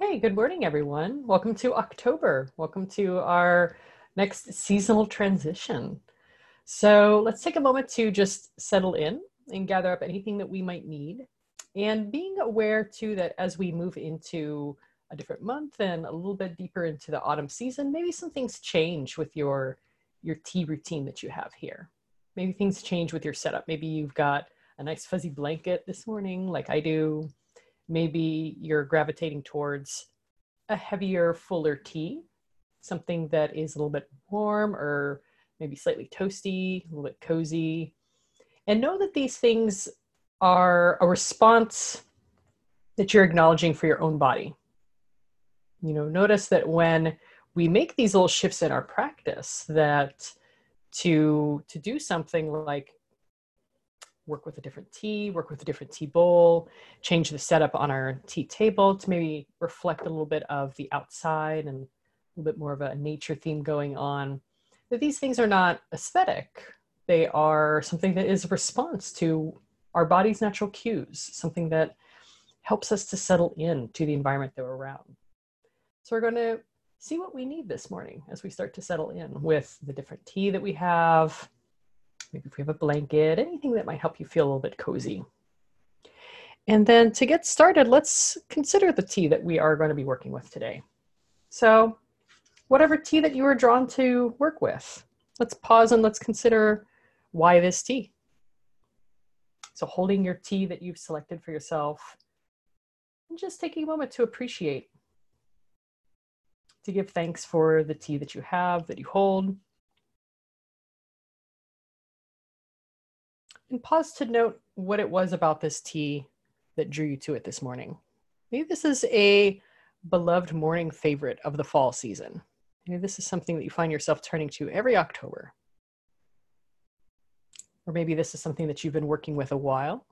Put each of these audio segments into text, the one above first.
Okay, good morning, everyone. Welcome to October. Welcome to our next seasonal transition. So let's take a moment to just settle in and gather up anything that we might need. And being aware, too, that as we move into a different month and a little bit deeper into the autumn season, maybe some things change with your, your tea routine that you have here. Maybe things change with your setup. Maybe you've got a nice fuzzy blanket this morning, like I do maybe you're gravitating towards a heavier, fuller tea, something that is a little bit warm or maybe slightly toasty, a little bit cozy. And know that these things are a response that you're acknowledging for your own body. You know, notice that when we make these little shifts in our practice, that to to do something like work with a different tea, work with a different tea bowl, change the setup on our tea table to maybe reflect a little bit of the outside and a little bit more of a nature theme going on. That these things are not aesthetic, they are something that is a response to our body's natural cues, something that helps us to settle in to the environment that we're around. So we're going to see what we need this morning as we start to settle in with the different tea that we have, maybe if we have a blanket, anything that might help you feel a little bit cozy. And then to get started, let's consider the tea that we are going to be working with today. So, whatever tea that you are drawn to work with, let's pause and let's consider why this tea. So, holding your tea that you've selected for yourself and just taking a moment to appreciate, to give thanks for the tea that you have, that you hold, and pause to note what it was about this tea that drew you to it this morning. Maybe this is a beloved morning favorite of the fall season. Maybe this is something that you find yourself turning to every October. Or maybe this is something that you've been working with a while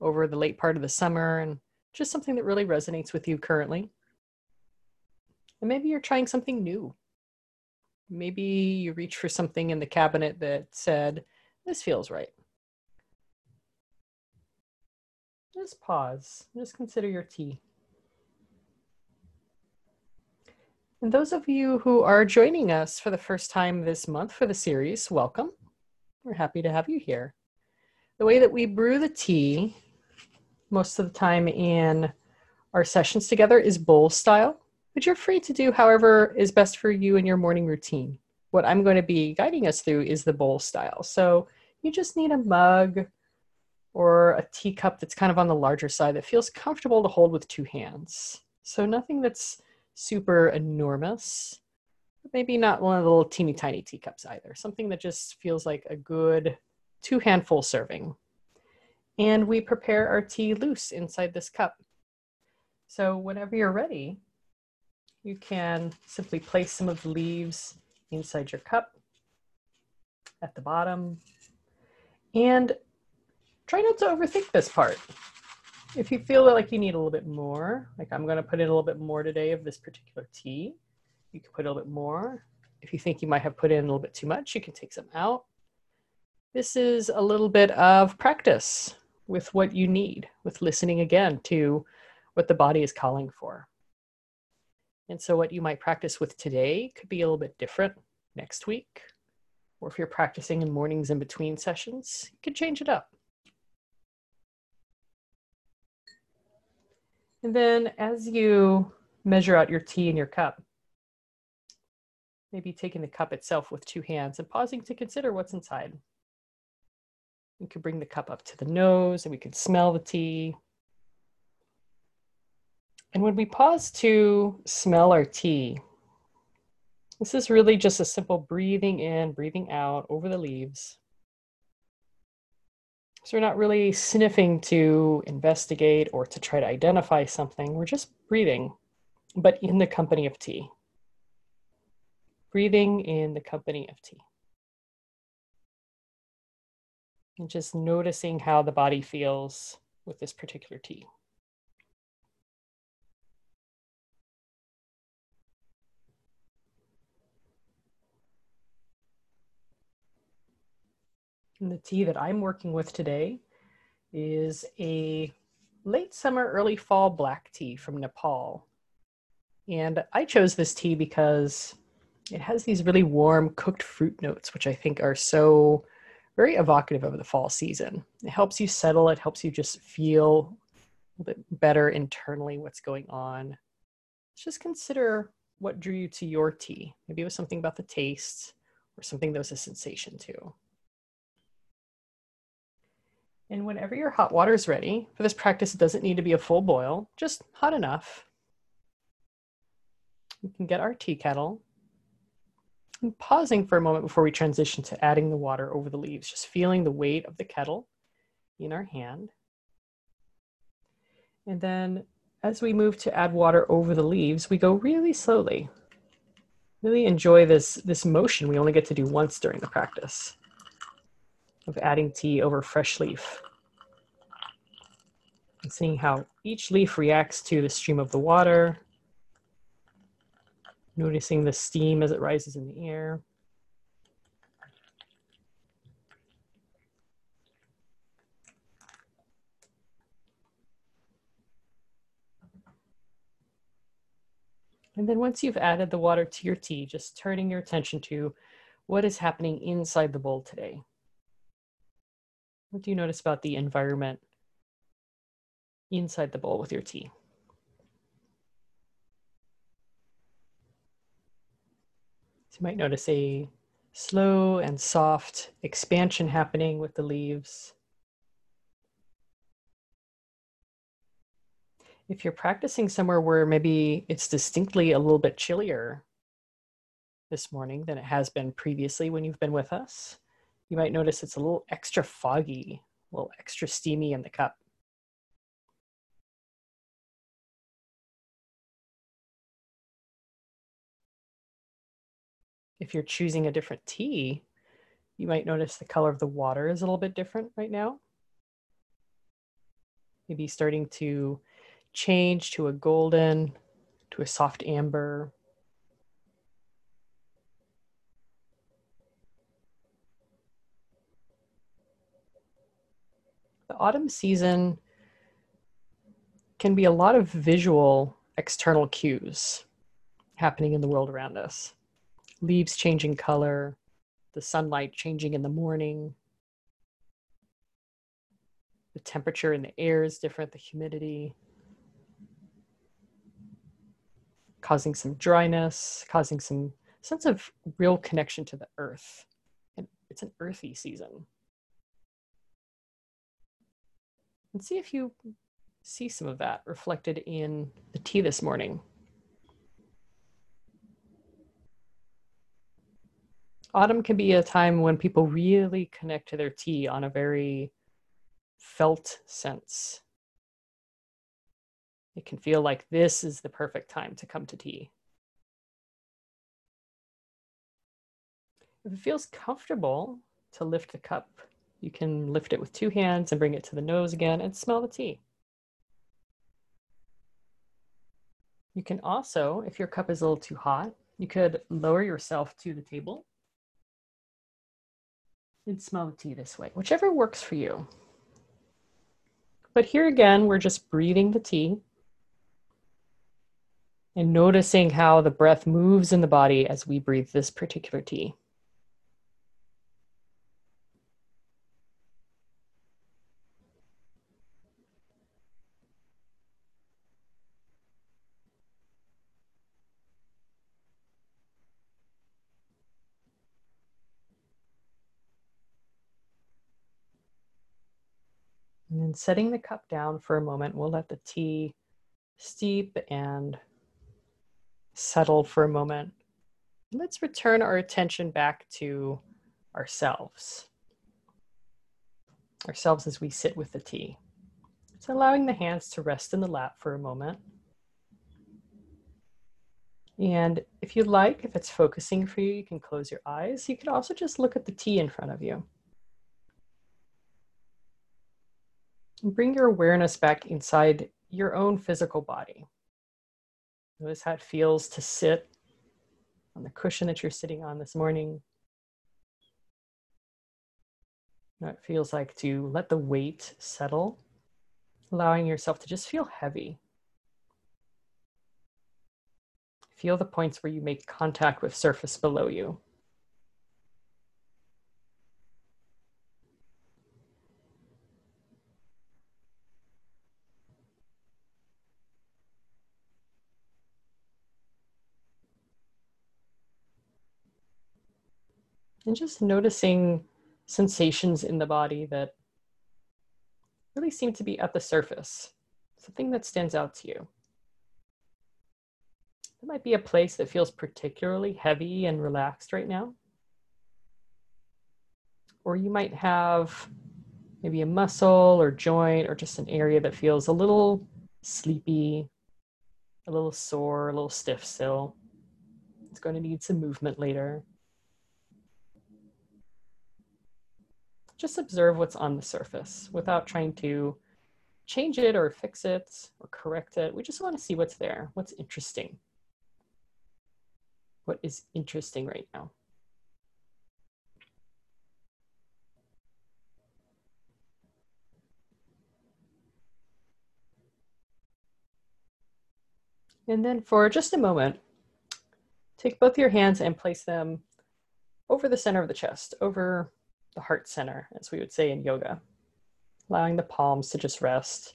over the late part of the summer and just something that really resonates with you currently. And maybe you're trying something new. Maybe you reach for something in the cabinet that said, This feels right. Just pause. Just consider your tea. And those of you who are joining us for the first time this month for the series, welcome. We're happy to have you here. The way that we brew the tea most of the time in our sessions together is bowl style, but you're free to do however is best for you in your morning routine. What I'm going to be guiding us through is the bowl style. So you just need a mug or a teacup that's kind of on the larger side that feels comfortable to hold with two hands. So nothing that's super enormous, maybe not one of the little teeny tiny teacups either. Something that just feels like a good two handful serving. And we prepare our tea loose inside this cup. So whenever you're ready, you can simply place some of the leaves inside your cup at the bottom. And try not to overthink this part. If you feel like you need a little bit more, like I'm going to put in a little bit more today of this particular tea, you can put a little bit more. If you think you might have put in a little bit too much, you can take some out. This is a little bit of practice with what you need, with listening again to what the body is calling for. And so, what you might practice with today could be a little bit different next week. Or if you're practicing in mornings in between sessions, you could change it up. And then as you measure out your tea in your cup, maybe taking the cup itself with two hands and pausing to consider what's inside. We could bring the cup up to the nose and we can smell the tea. And when we pause to smell our tea, this is really just a simple breathing in, breathing out over the leaves. So we're not really sniffing to investigate or to try to identify something. We're just breathing, but in the company of tea. Breathing in the company of tea. And just noticing how the body feels with this particular tea. And the tea that I'm working with today is a late summer, early fall black tea from Nepal. And I chose this tea because it has these really warm cooked fruit notes, which I think are so very evocative of the fall season. It helps you settle, it helps you just feel a bit better internally what's going on. Just consider what drew you to your tea. Maybe it was something about the taste or something that was a sensation too. And whenever your hot water is ready, for this practice, it doesn't need to be a full boil, just hot enough. We can get our tea kettle and pausing for a moment before we transition to adding the water over the leaves, just feeling the weight of the kettle in our hand. And then as we move to add water over the leaves, we go really slowly. Really enjoy this, this motion we only get to do once during the practice of adding tea over fresh leaf. And seeing how each leaf reacts to the stream of the water, noticing the steam as it rises in the air. And then once you've added the water to your tea, just turning your attention to what is happening inside the bowl today. What do you notice about the environment inside the bowl with your tea? So you might notice a slow and soft expansion happening with the leaves. If you're practicing somewhere where maybe it's distinctly a little bit chillier this morning than it has been previously when you've been with us, you might notice it's a little extra foggy, a little extra steamy in the cup. if you're choosing a different tea, you might notice the color of the water is a little bit different right now. Maybe starting to change to a golden, to a soft amber. The autumn season can be a lot of visual external cues happening in the world around us leaves changing color, the sunlight changing in the morning, the temperature in the air is different, the humidity, causing some dryness, causing some sense of real connection to the earth. And it's an earthy season. And see if you see some of that reflected in the tea this morning. autumn can be a time when people really connect to their tea on a very felt sense. It can feel like this is the perfect time to come to tea. If it feels comfortable to lift the cup, you can lift it with two hands and bring it to the nose again and smell the tea. You can also, if your cup is a little too hot, you could lower yourself to the table and smell the tea this way, whichever works for you. But here again, we're just breathing the tea and noticing how the breath moves in the body as we breathe this particular tea. Setting the cup down for a moment, we'll let the tea steep and settle for a moment. Let's return our attention back to ourselves. Ourselves as we sit with the tea. So allowing the hands to rest in the lap for a moment. And if you'd like, if it's focusing for you, you can close your eyes. You could also just look at the tea in front of you. Bring your awareness back inside your own physical body. Notice how it feels to sit on the cushion that you're sitting on this morning. How it feels like to let the weight settle, allowing yourself to just feel heavy. feel the points where you make contact with surface below you. And just noticing sensations in the body that really seem to be at the surface, something that stands out to you. It might be a place that feels particularly heavy and relaxed right now. Or you might have maybe a muscle or joint or just an area that feels a little sleepy, a little sore, a little stiff still. It's going to need some movement later. Just observe what's on the surface without trying to change it or fix it or correct it. We just want to see what's there, what's interesting. What is interesting right now? And then for just a moment, take both your hands and place them over the center of the chest, over the heart center, as we would say in yoga, allowing the palms to just rest.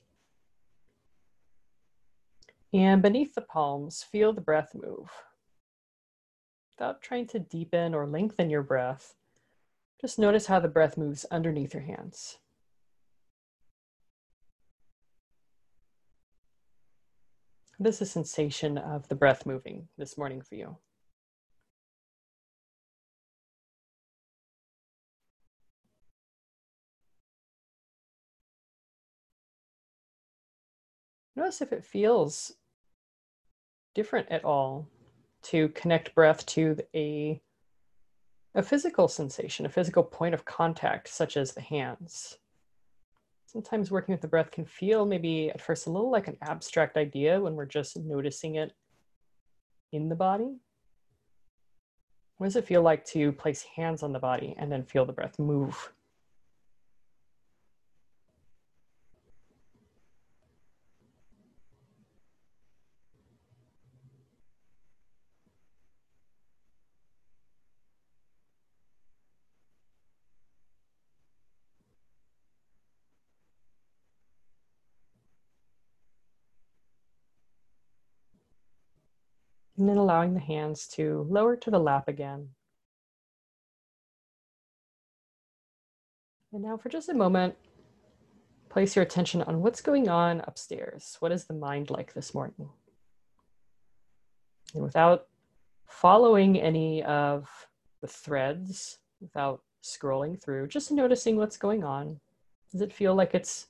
And beneath the palms, feel the breath move. Without trying to deepen or lengthen your breath, just notice how the breath moves underneath your hands. This is a sensation of the breath moving this morning for you. Notice if it feels different at all to connect breath to a, a physical sensation, a physical point of contact, such as the hands. Sometimes working with the breath can feel maybe at first a little like an abstract idea when we're just noticing it in the body. What does it feel like to place hands on the body and then feel the breath move And then allowing the hands to lower to the lap again. And now for just a moment, place your attention on what's going on upstairs. What is the mind like this morning? And without following any of the threads, without scrolling through, just noticing what's going on. Does it feel like it's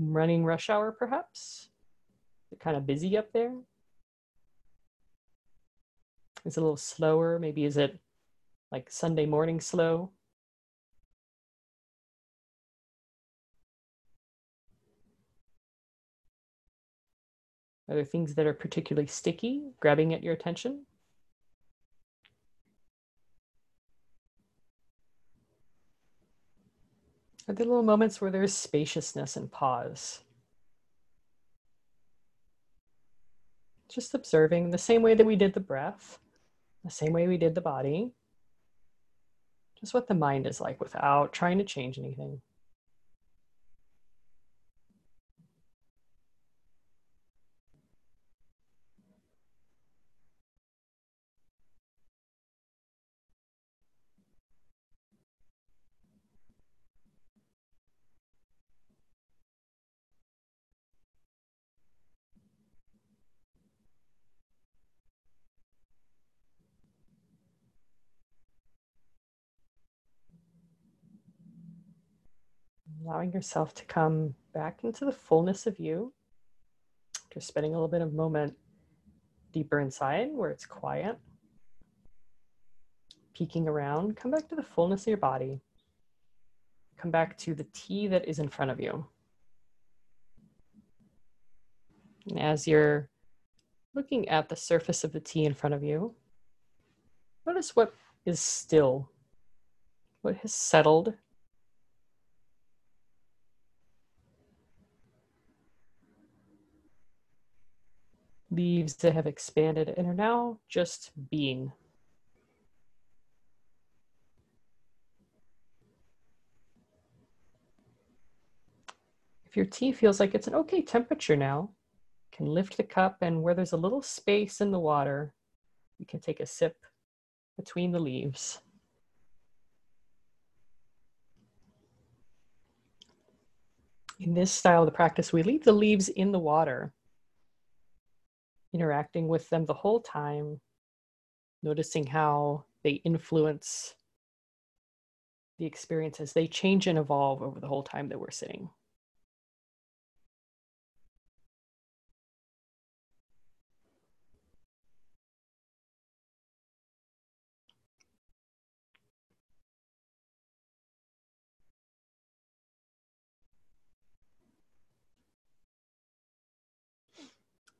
running rush hour perhaps? Is it kind of busy up there? Is it a little slower? Maybe is it like Sunday morning slow? Are there things that are particularly sticky, grabbing at your attention? Are there little moments where there's spaciousness and pause? Just observing the same way that we did the breath the same way we did the body. Just what the mind is like without trying to change anything. Allowing yourself to come back into the fullness of you. Just spending a little bit of moment deeper inside where it's quiet. Peeking around, come back to the fullness of your body. Come back to the tea that is in front of you. And as you're looking at the surface of the tea in front of you, notice what is still, what has settled leaves that have expanded and are now just being. If your tea feels like it's an okay temperature now, you can lift the cup and where there's a little space in the water, you can take a sip between the leaves. In this style of the practice, we leave the leaves in the water, interacting with them the whole time, noticing how they influence the experience as they change and evolve over the whole time that we're sitting.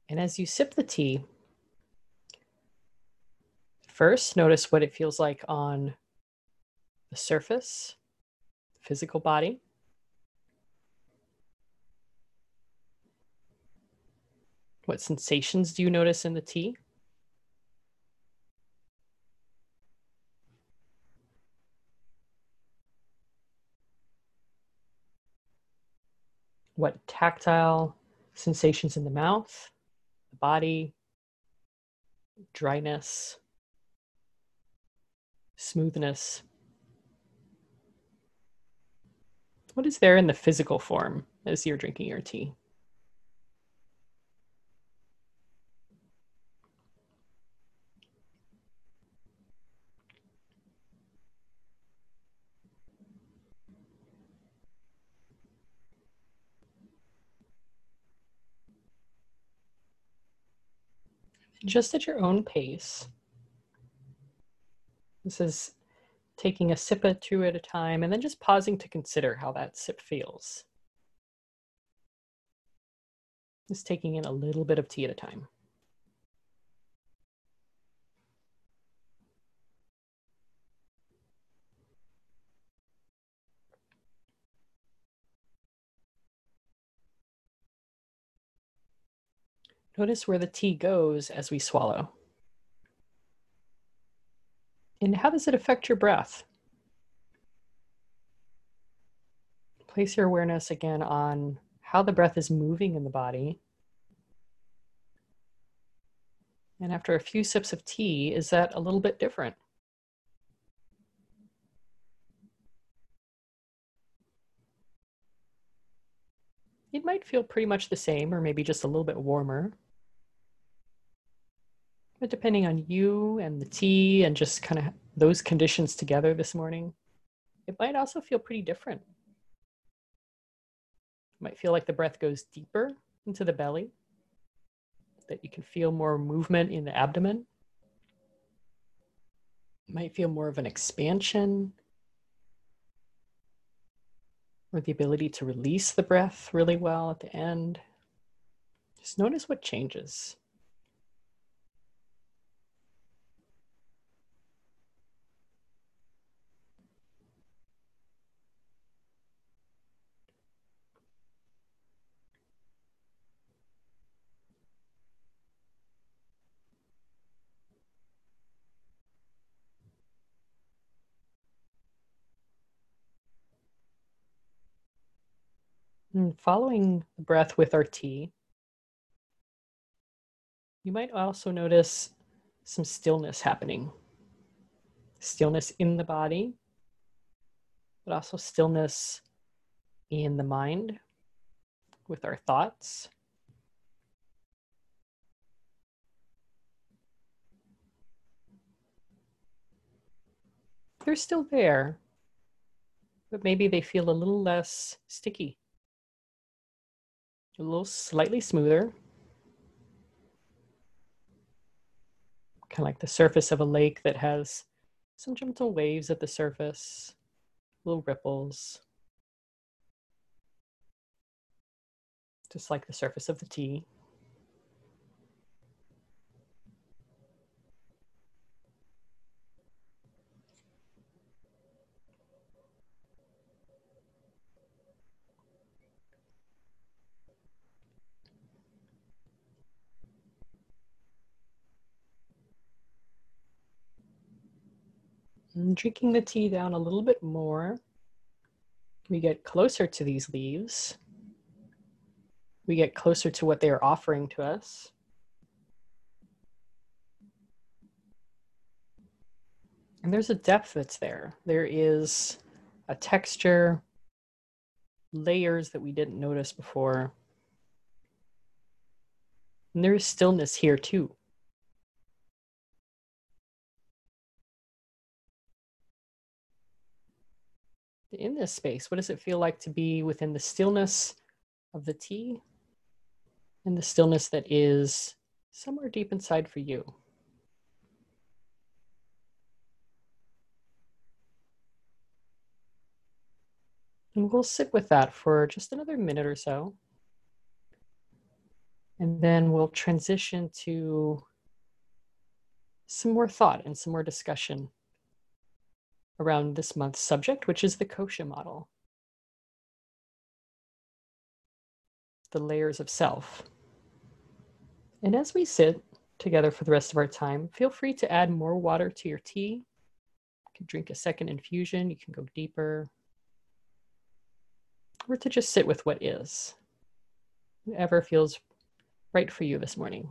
And as you sip the tea, first notice what it feels like on the surface, the physical body. What sensations do you notice in the tea? What tactile sensations in the mouth? Body, dryness, smoothness. What is there in the physical form as you're drinking your tea? Just at your own pace. This is taking a sip or two at a time and then just pausing to consider how that sip feels. Just taking in a little bit of tea at a time. Notice where the tea goes as we swallow. And how does it affect your breath? Place your awareness again on how the breath is moving in the body. And after a few sips of tea, is that a little bit different? It might feel pretty much the same, or maybe just a little bit warmer. But depending on you and the tea and just kind of those conditions together this morning, it might also feel pretty different. It might feel like the breath goes deeper into the belly, that you can feel more movement in the abdomen. You might feel more of an expansion or the ability to release the breath really well at the end. Just notice what changes. Following the breath with our tea, you might also notice some stillness happening. Stillness in the body, but also stillness in the mind with our thoughts. They're still there, but maybe they feel a little less sticky a little slightly smoother. Kind of like the surface of a lake that has some gentle waves at the surface, little ripples. Just like the surface of the tea. Drinking the tea down a little bit more, we get closer to these leaves. We get closer to what they are offering to us. And there's a depth that's there. There is a texture, layers that we didn't notice before. And there is stillness here too. In this space? What does it feel like to be within the stillness of the tea and the stillness that is somewhere deep inside for you? And we'll sit with that for just another minute or so. And then we'll transition to some more thought and some more discussion around this month's subject, which is the Kosha model. The layers of self. And as we sit together for the rest of our time, feel free to add more water to your tea. You can drink a second infusion, you can go deeper, or to just sit with what is, whatever feels right for you this morning.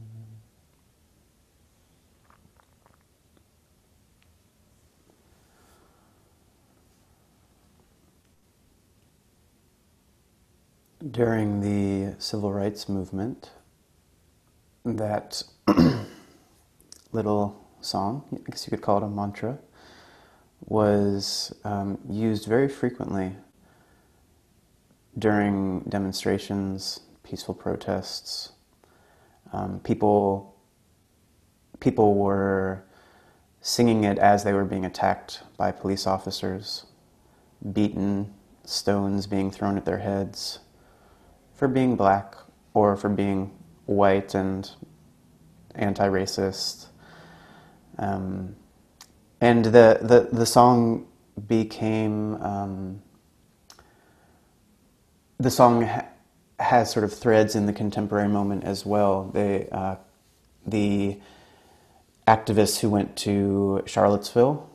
During the civil rights movement, that little song, I guess you could call it a mantra, was um, used very frequently during demonstrations, peaceful protests. Um, people, people were singing it as they were being attacked by police officers, beaten, stones being thrown at their heads for being black or for being white and anti-racist. Um, and the, the, the song became um, the song ha- has sort of threads in the contemporary moment as well. They, uh, the activists who went to Charlottesville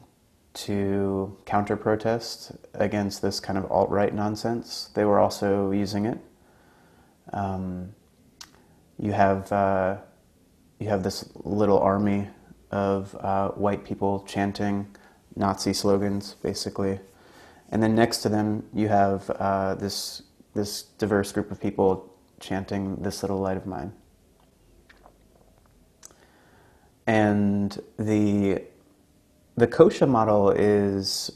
to counter protest against this kind of alt right nonsense, they were also using it. Um, you have uh, you have this little army of uh, white people chanting Nazi slogans, basically, and then next to them you have uh, this this diverse group of people chanting "This little light of mine." And the the kosha model is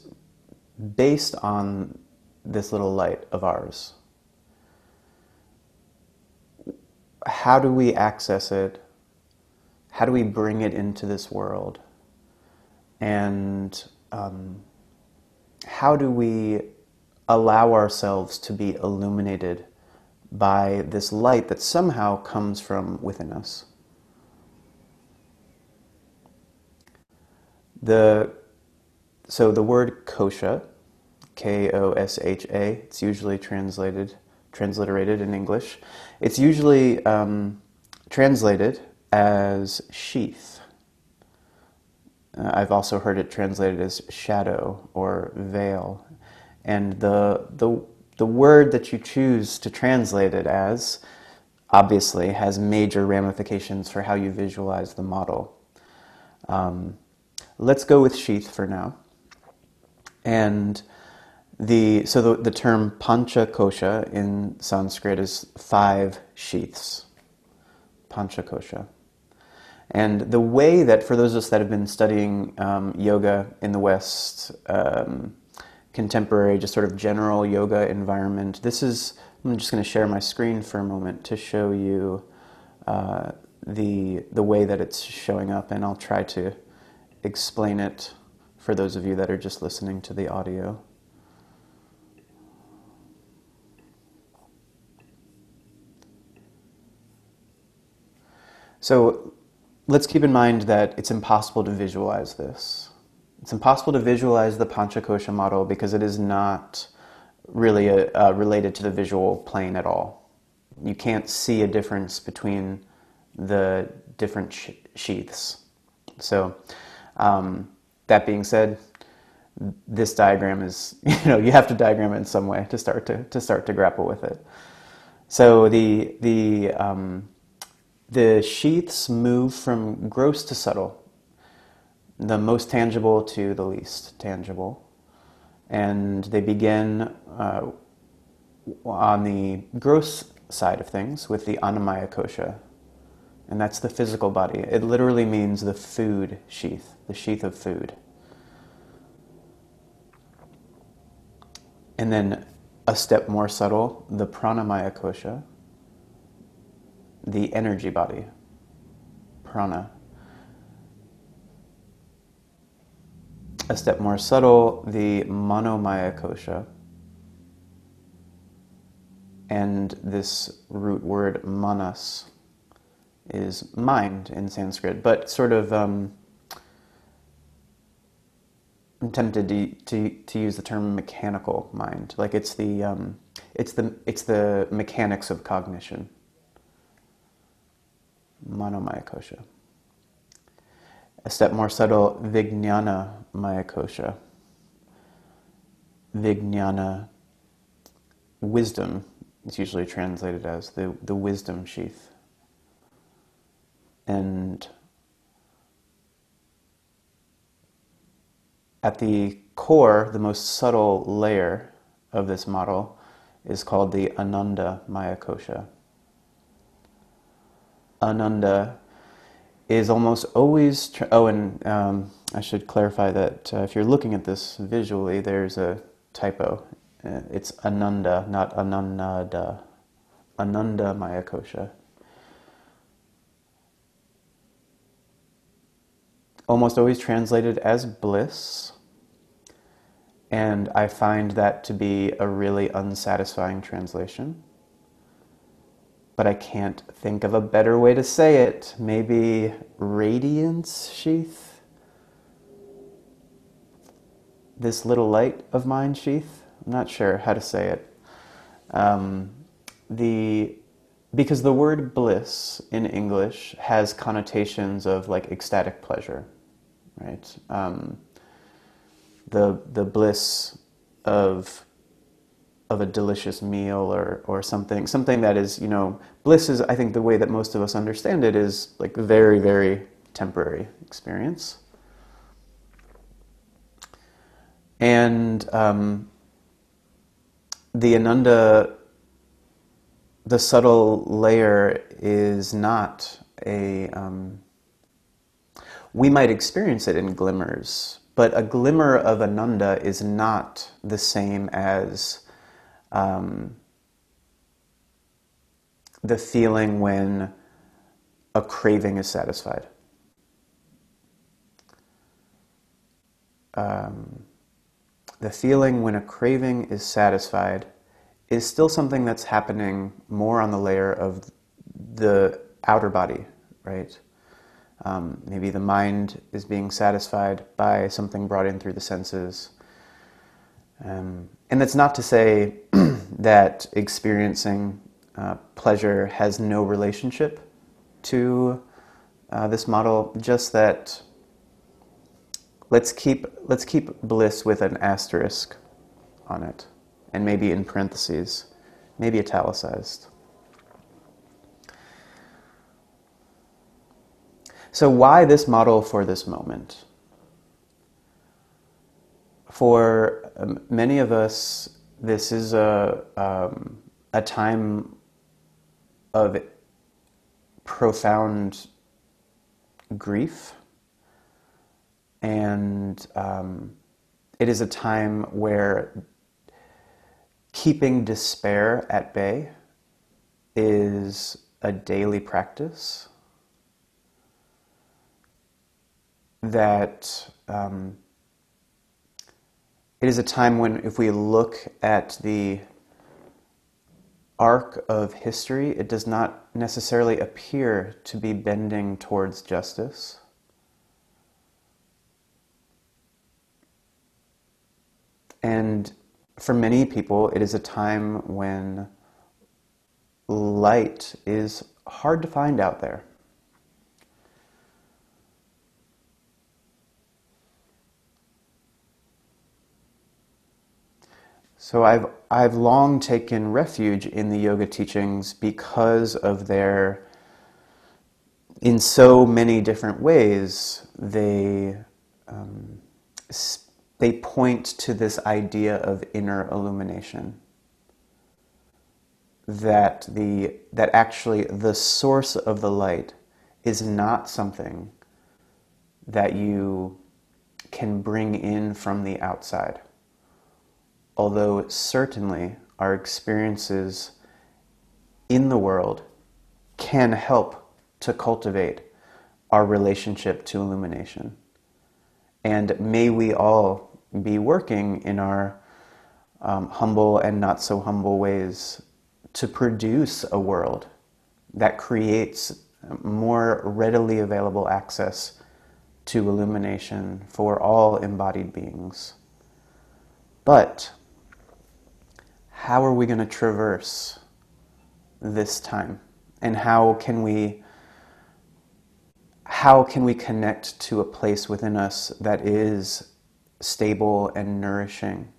based on this little light of ours. How do we access it? How do we bring it into this world? And um, how do we allow ourselves to be illuminated by this light that somehow comes from within us? The, so the word kosha, K-O-S-H-A, it's usually translated, transliterated in English. It's usually um, translated as sheath. Uh, I've also heard it translated as shadow or veil. And the, the, the word that you choose to translate it as obviously has major ramifications for how you visualize the model. Um, let's go with sheath for now. And the so the, the term pancha kosha in Sanskrit is five sheaths. Pancha kosha. And the way that, for those of us that have been studying um, yoga in the West, um, contemporary, just sort of general yoga environment, this is, I'm just going to share my screen for a moment to show you uh, the, the way that it's showing up, and I'll try to explain it for those of you that are just listening to the audio. So let's keep in mind that it's impossible to visualize this. It's impossible to visualize the Panchakosha model because it is not really a, uh, related to the visual plane at all. You can't see a difference between the different sh- sheaths. So um, that being said, this diagram is, you know, you have to diagram it in some way to start to, to start to grapple with it. So the, the, um, the sheaths move from gross to subtle, the most tangible to the least tangible. And they begin uh, on the gross side of things with the Annamaya kosha, and that's the physical body. It literally means the food sheath, the sheath of food. And then a step more subtle, the pranamaya kosha, the energy body, prana. A step more subtle, the manomaya kosha, and this root word manas, is mind in Sanskrit, but sort of um, I'm tempted to, to, to use the term mechanical mind. Like it's the um, it's the it's the mechanics of cognition. Manomaya kosha. A step more subtle, vijnana maya kosha. Vijnana, wisdom, is usually translated as the, the wisdom sheath. And at the core, the most subtle layer of this model is called the Ananda Maya Kosha. Ananda is almost always. Oh, and um, I should clarify that uh, if you're looking at this visually, there's a typo. Uh, it's Ananda, not Ananda. Ananda Maya Kosha. Almost always translated as bliss. And I find that to be a really unsatisfying translation but I can't think of a better way to say it. Maybe radiance sheath? This little light of mine sheath? I'm not sure how to say it. Um, the because the word bliss in English has connotations of like ecstatic pleasure, right? Um, the the bliss of of a delicious meal or or something something that is you know bliss is I think the way that most of us understand it is like very very temporary experience. And um, the ananda the subtle layer is not a um, we might experience it in glimmers but a glimmer of ananda is not the same as um, the feeling when a craving is satisfied. Um, the feeling when a craving is satisfied is still something that's happening more on the layer of the outer body, right? Um, maybe the mind is being satisfied by something brought in through the senses. Um, and that's not to say that experiencing uh, pleasure has no relationship to uh, this model, just that let's keep, let's keep bliss with an asterisk on it, and maybe in parentheses, maybe italicized. So, why this model for this moment? For um, many of us, this is a, um, a time of profound grief, and um, it is a time where keeping despair at bay is a daily practice that um, it is a time when, if we look at the arc of history, it does not necessarily appear to be bending towards justice. And for many people, it is a time when light is hard to find out there. So I've I've long taken refuge in the yoga teachings because of their in so many different ways they um, they point to this idea of inner illumination. That the that actually the source of the light is not something that you can bring in from the outside although certainly our experiences in the world can help to cultivate our relationship to illumination. And may we all be working in our um, humble and not so humble ways to produce a world that creates more readily available access to illumination for all embodied beings. But how are we going to traverse this time? And how can we how can we connect to a place within us that is stable and nourishing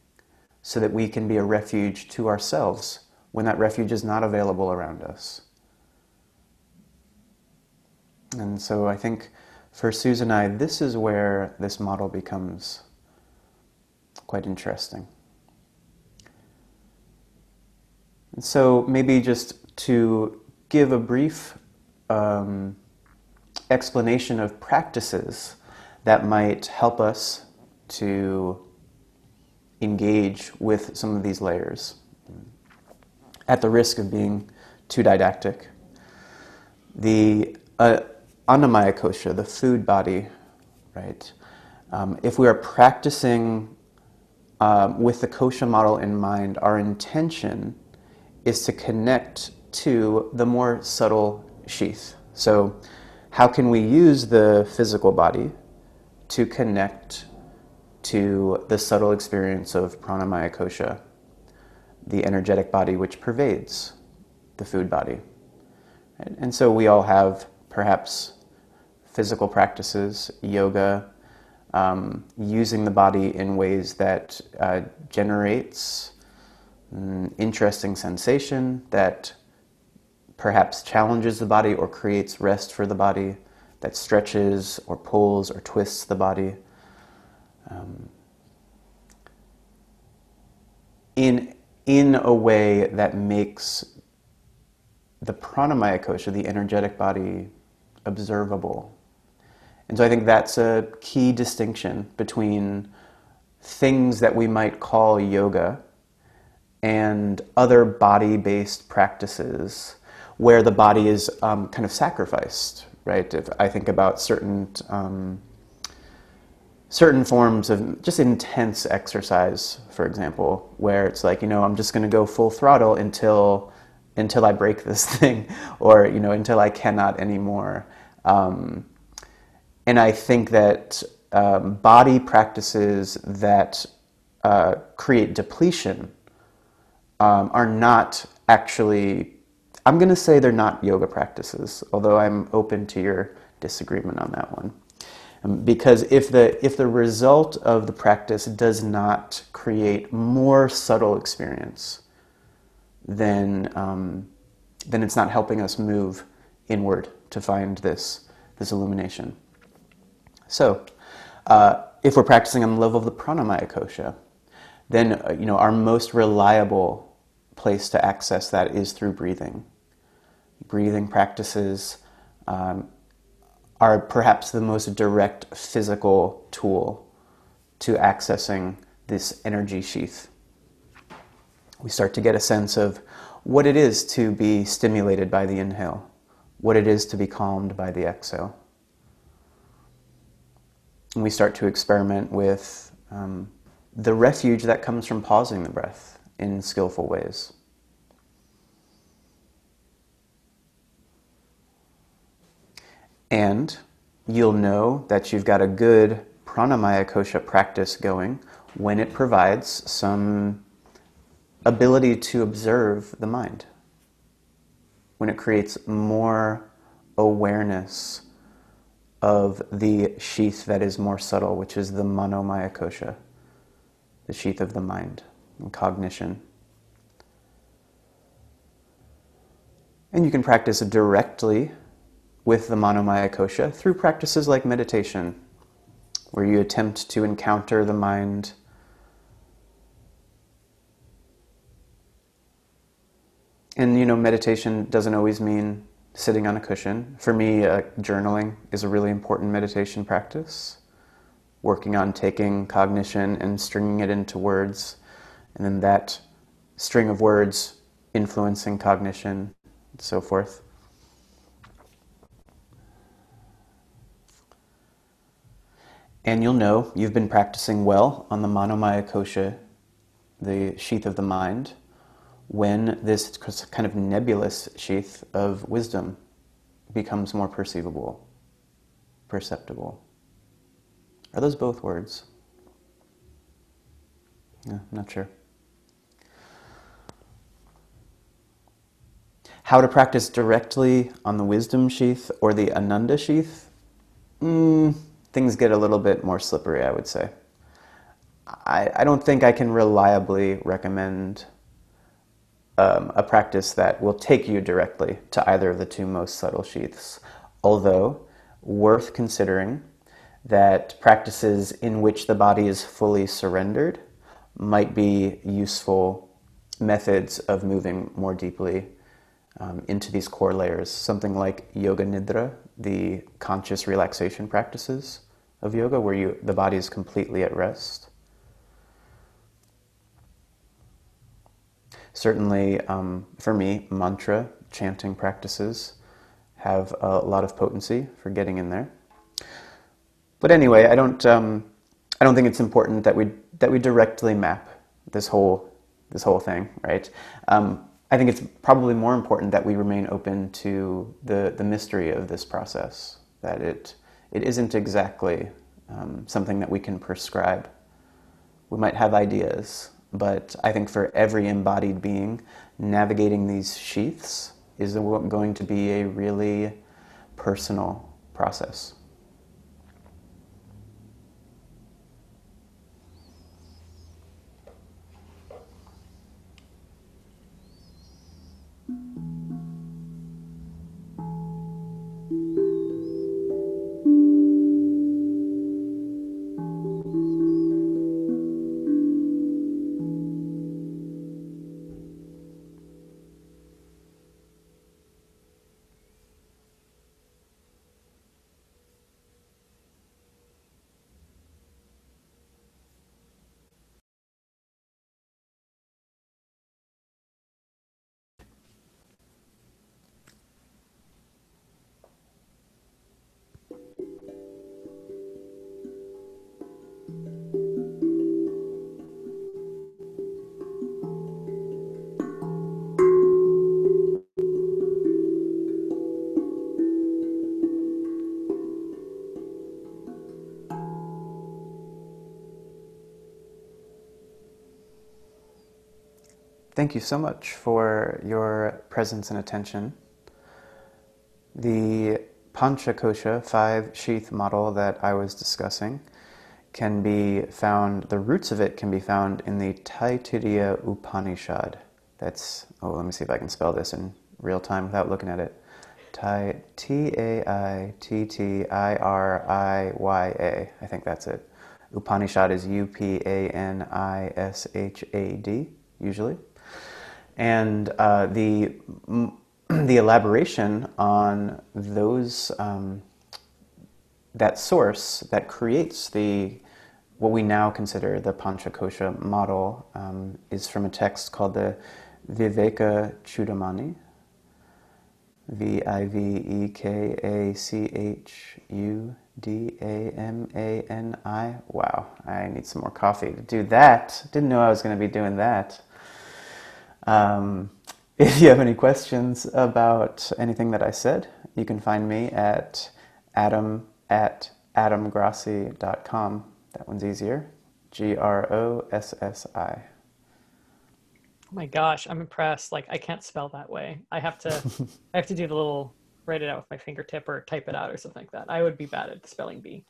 so that we can be a refuge to ourselves when that refuge is not available around us? And so I think for Susan and I, this is where this model becomes quite interesting. And so maybe just to give a brief um, explanation of practices that might help us to engage with some of these layers at the risk of being too didactic. The uh, Annamaya kosha, the food body, right? Um, if we are practicing um, with the kosha model in mind, our intention is to connect to the more subtle sheath. So, how can we use the physical body to connect to the subtle experience of pranamaya kosha, the energetic body which pervades the food body? And so we all have perhaps physical practices, yoga, um, using the body in ways that uh, generates mm, interesting sensation, that perhaps challenges the body or creates rest for the body, that stretches or pulls or twists the body. Um, in, in a way that makes the pranamaya kosha, the energetic body, observable. And so I think that's a key distinction between things that we might call yoga and other body based practices where the body is um, kind of sacrificed, right? If I think about certain um, certain forms of just intense exercise, for example, where it's like you know I'm just going to go full throttle until until I break this thing, or you know until I cannot anymore. Um, and I think that um, body practices that uh, create depletion um, are not actually I'm going to say they're not yoga practices, although I'm open to your disagreement on that one. Um, because if the, if the result of the practice does not create more subtle experience, then, um, then it's not helping us move inward to find this, this illumination. So, uh, if we're practicing on the level of the pranamaya kosha, then uh, you know our most reliable place to access that is through breathing breathing practices um, are perhaps the most direct physical tool to accessing this energy sheath. We start to get a sense of what it is to be stimulated by the inhale, what it is to be calmed by the exhale. And we start to experiment with um, the refuge that comes from pausing the breath in skillful ways. And you'll know that you've got a good pranamaya kosha practice going when it provides some ability to observe the mind. When it creates more awareness of the sheath that is more subtle, which is the manomaya kosha, the sheath of the mind and cognition. And you can practice directly with the Manomaya Kosha through practices like meditation, where you attempt to encounter the mind. And you know, meditation doesn't always mean sitting on a cushion. For me, uh, journaling is a really important meditation practice. Working on taking cognition and stringing it into words, and then that string of words influencing cognition, and so forth. And you'll know you've been practicing well on the Manomaya Kosha, the sheath of the mind, when this kind of nebulous sheath of wisdom becomes more perceivable, perceptible. Are those both words? Yeah, I'm not sure. How to practice directly on the wisdom sheath or the ananda sheath? Mm, things get a little bit more slippery, I would say. I, I don't think I can reliably recommend um, a practice that will take you directly to either of the two most subtle sheaths, although worth considering that practices in which the body is fully surrendered might be useful methods of moving more deeply um, into these core layers, something like Yoga Nidra, the conscious relaxation practices of yoga, where you, the body is completely at rest. Certainly, um, for me, mantra chanting practices have a lot of potency for getting in there. But anyway, I don't, um, I don't think it's important that we that we directly map this whole this whole thing, right? Um, I think it's probably more important that we remain open to the the mystery of this process. That it it isn't exactly um, something that we can prescribe. We might have ideas, but I think for every embodied being, navigating these sheaths is going to be a really personal process. Thank you so much for your presence and attention. The Panchakosha five sheath model that I was discussing can be found, the roots of it can be found in the Taittiriya Upanishad. That's, oh, let me see if I can spell this in real time without looking at it. T A I T T I R I Y A. I think that's it. Upanishad is U P A N I S H A D, usually and uh, the the elaboration on those um, that source that creates the what we now consider the Panchakosha model um, is from a text called the Viveka Chudamani. V I V E K A C H U D A M A N I. Wow, I need some more coffee to do that. Didn't know I was going to be doing that. Um, if you have any questions about anything that I said, you can find me at adam at adamgrossi.com. That one's easier. G R O S S I. Oh my gosh, I'm impressed. Like I can't spell that way. I have to I have to do the little write it out with my fingertip or type it out or something like that. I would be bad at spelling bee.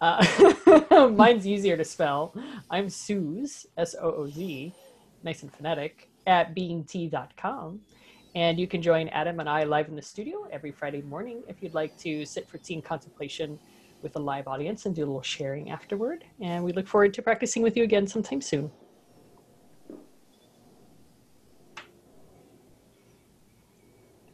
Uh, mine's easier to spell. I'm Sooz, S O O Z, nice and phonetic at beingtea.com. And you can join Adam and I live in the studio every Friday morning if you'd like to sit for tea and contemplation with a live audience and do a little sharing afterward. And we look forward to practicing with you again sometime soon.